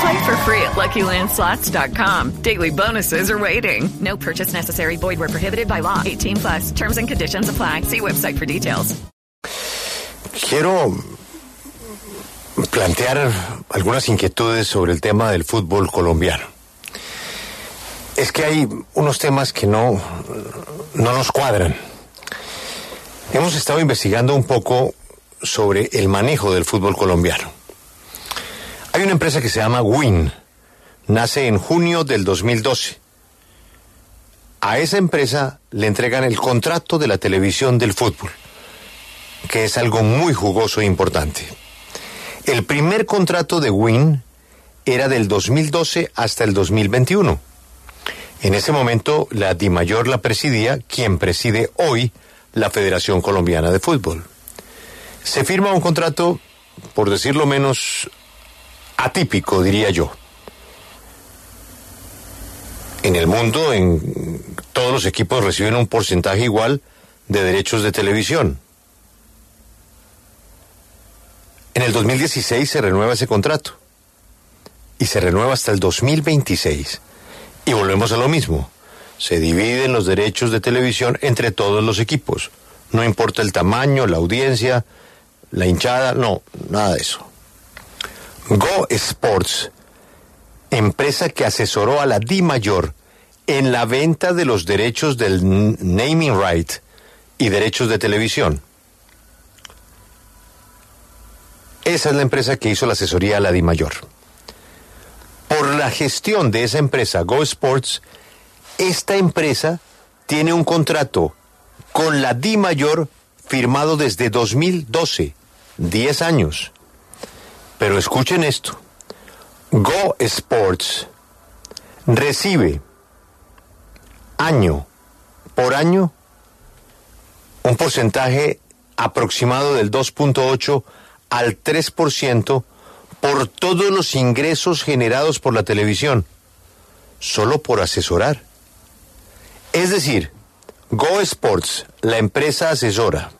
Play for free at LuckyLandSlots.com. Daily bonuses are waiting. No purchase necessary. Void where prohibited by law. 18 plus. Terms and conditions apply. See website for details. Quiero plantear algunas inquietudes sobre el tema del fútbol colombiano. Es que hay unos temas que no, no nos cuadran. Hemos estado investigando un poco sobre el manejo del fútbol colombiano. Hay una empresa que se llama WIN. Nace en junio del 2012. A esa empresa le entregan el contrato de la televisión del fútbol, que es algo muy jugoso e importante. El primer contrato de WIN era del 2012 hasta el 2021. En ese momento la DIMAYOR la presidía quien preside hoy la Federación Colombiana de Fútbol. Se firma un contrato, por decirlo menos, atípico, diría yo. En el mundo, en todos los equipos reciben un porcentaje igual de derechos de televisión. En el 2016 se renueva ese contrato y se renueva hasta el 2026. Y volvemos a lo mismo. Se dividen los derechos de televisión entre todos los equipos. No importa el tamaño, la audiencia, la hinchada, no, nada de eso. Go Sports, empresa que asesoró a la Di Mayor en la venta de los derechos del naming right y derechos de televisión. Esa es la empresa que hizo la asesoría a la Di Mayor. Por la gestión de esa empresa, Go Sports, esta empresa tiene un contrato con la Di Mayor firmado desde 2012, 10 años. Pero escuchen esto. Go Sports recibe año por año un porcentaje aproximado del 2.8 al 3% por todos los ingresos generados por la televisión, solo por asesorar. Es decir, Go Sports, la empresa asesora,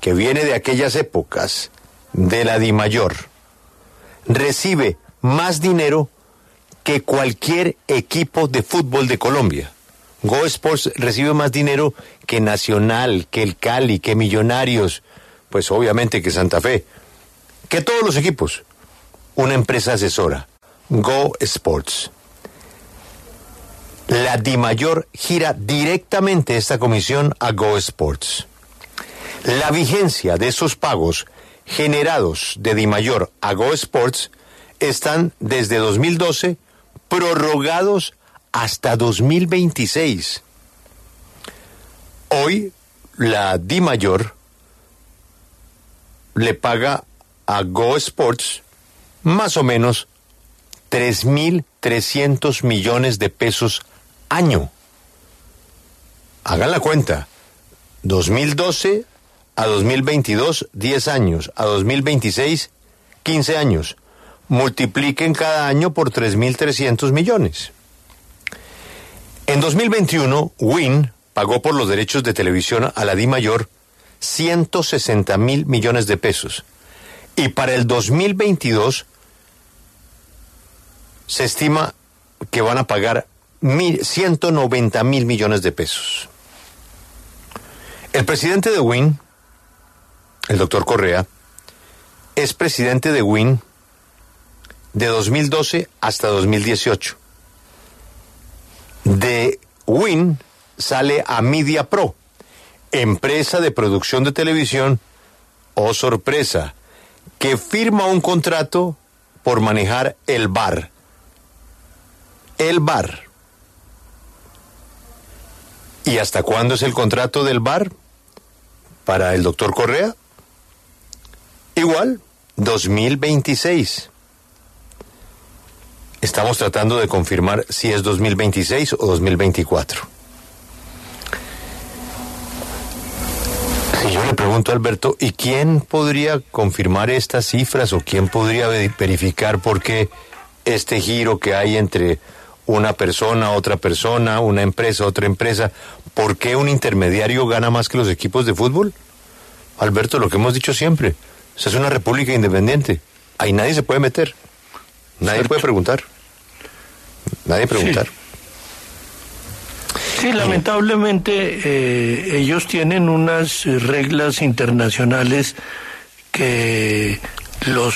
que viene de aquellas épocas, de la DIMAYOR, recibe más dinero que cualquier equipo de fútbol de Colombia. Go Sports recibe más dinero que Nacional, que el Cali, que Millonarios, pues obviamente que Santa Fe, que todos los equipos. Una empresa asesora, Go Sports. La DIMAYOR gira directamente esta comisión a Go Sports. La vigencia de esos pagos generados de DIMAYOR a Go Sports están desde 2012 prorrogados hasta 2026. Hoy la DIMAYOR le paga a Go Sports más o menos 3.300 millones de pesos año. Hagan la cuenta. 2012 a 2022, 10 años. A 2026, 15 años. Multipliquen cada año por 3.300 millones. En 2021, Win pagó por los derechos de televisión a la Di Mayor 160 mil millones de pesos. Y para el 2022 se estima que van a pagar mil, 190 mil millones de pesos. El presidente de Win, el doctor Correa, es presidente de Win de 2012 hasta 2018. De Win sale a Media Pro, empresa de producción de televisión, oh sorpresa, que firma un contrato por manejar el bar. El bar. ¿Y hasta cuándo es el contrato del bar? Para el doctor Correa. Igual, 2026. Estamos tratando de confirmar si es 2026 o 2024. Si yo le pregunto a Alberto, ¿y quién podría confirmar estas cifras o quién podría ve- verificar por qué este giro que hay entre una persona, otra persona, una empresa, otra empresa, por qué un intermediario gana más que los equipos de fútbol? Alberto, lo que hemos dicho siempre, esa es una república independiente, ahí nadie se puede meter, nadie Cierto. puede preguntar, nadie preguntar. Sí, lamentablemente eh, ellos tienen unas reglas internacionales que los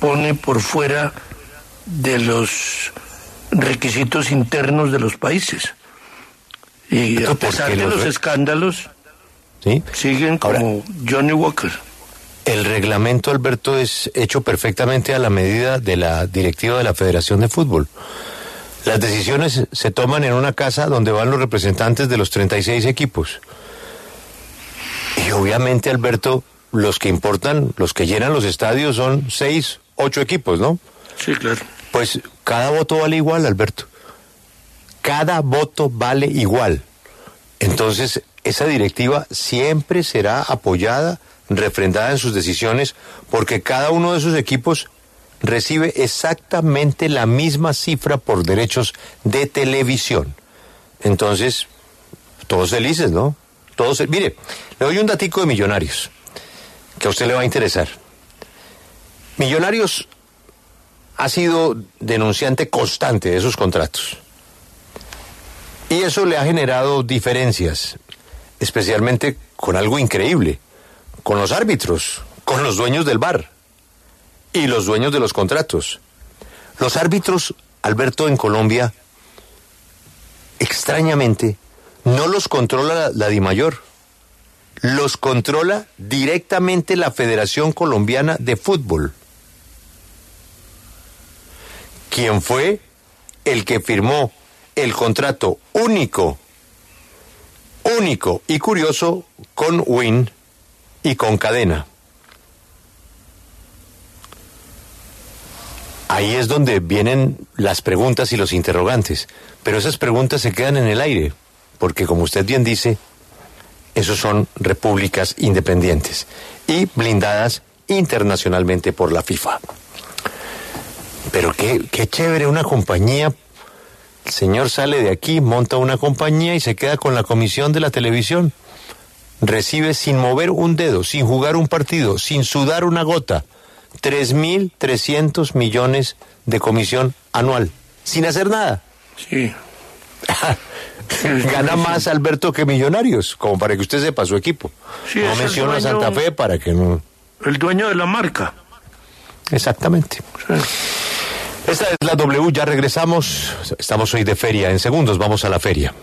pone por fuera de los requisitos internos de los países. Y a ¿por pesar de los escándalos, ¿sí? siguen Ahora- como Johnny Walker. El reglamento, Alberto, es hecho perfectamente a la medida de la directiva de la Federación de Fútbol. Las decisiones se toman en una casa donde van los representantes de los 36 equipos. Y obviamente, Alberto, los que importan, los que llenan los estadios son seis, ocho equipos, ¿no? Sí, claro. Pues cada voto vale igual, Alberto. Cada voto vale igual. Entonces, esa directiva siempre será apoyada, refrendada en sus decisiones, porque cada uno de esos equipos recibe exactamente la misma cifra por derechos de televisión. Entonces, todos felices, ¿no? Todos, mire, le doy un datico de millonarios, que a usted le va a interesar. Millonarios ha sido denunciante constante de esos contratos. Y eso le ha generado diferencias, especialmente con algo increíble, con los árbitros, con los dueños del bar y los dueños de los contratos. Los árbitros, Alberto, en Colombia, extrañamente, no los controla la, la DIMAYOR, los controla directamente la Federación Colombiana de Fútbol quien fue el que firmó el contrato único, único y curioso con Win y con Cadena. Ahí es donde vienen las preguntas y los interrogantes, pero esas preguntas se quedan en el aire, porque como usted bien dice, esos son repúblicas independientes y blindadas internacionalmente por la FIFA. Pero qué, qué chévere una compañía. El señor sale de aquí, monta una compañía y se queda con la comisión de la televisión. Recibe sin mover un dedo, sin jugar un partido, sin sudar una gota, 3.300 millones de comisión anual, sin hacer nada. Sí. Gana más Alberto que Millonarios, como para que usted sepa su equipo. Sí, no menciona a Santa Fe para que no... El dueño de la marca. Exactamente. Sí. Esta es la W, ya regresamos. Estamos hoy de feria. En segundos vamos a la feria.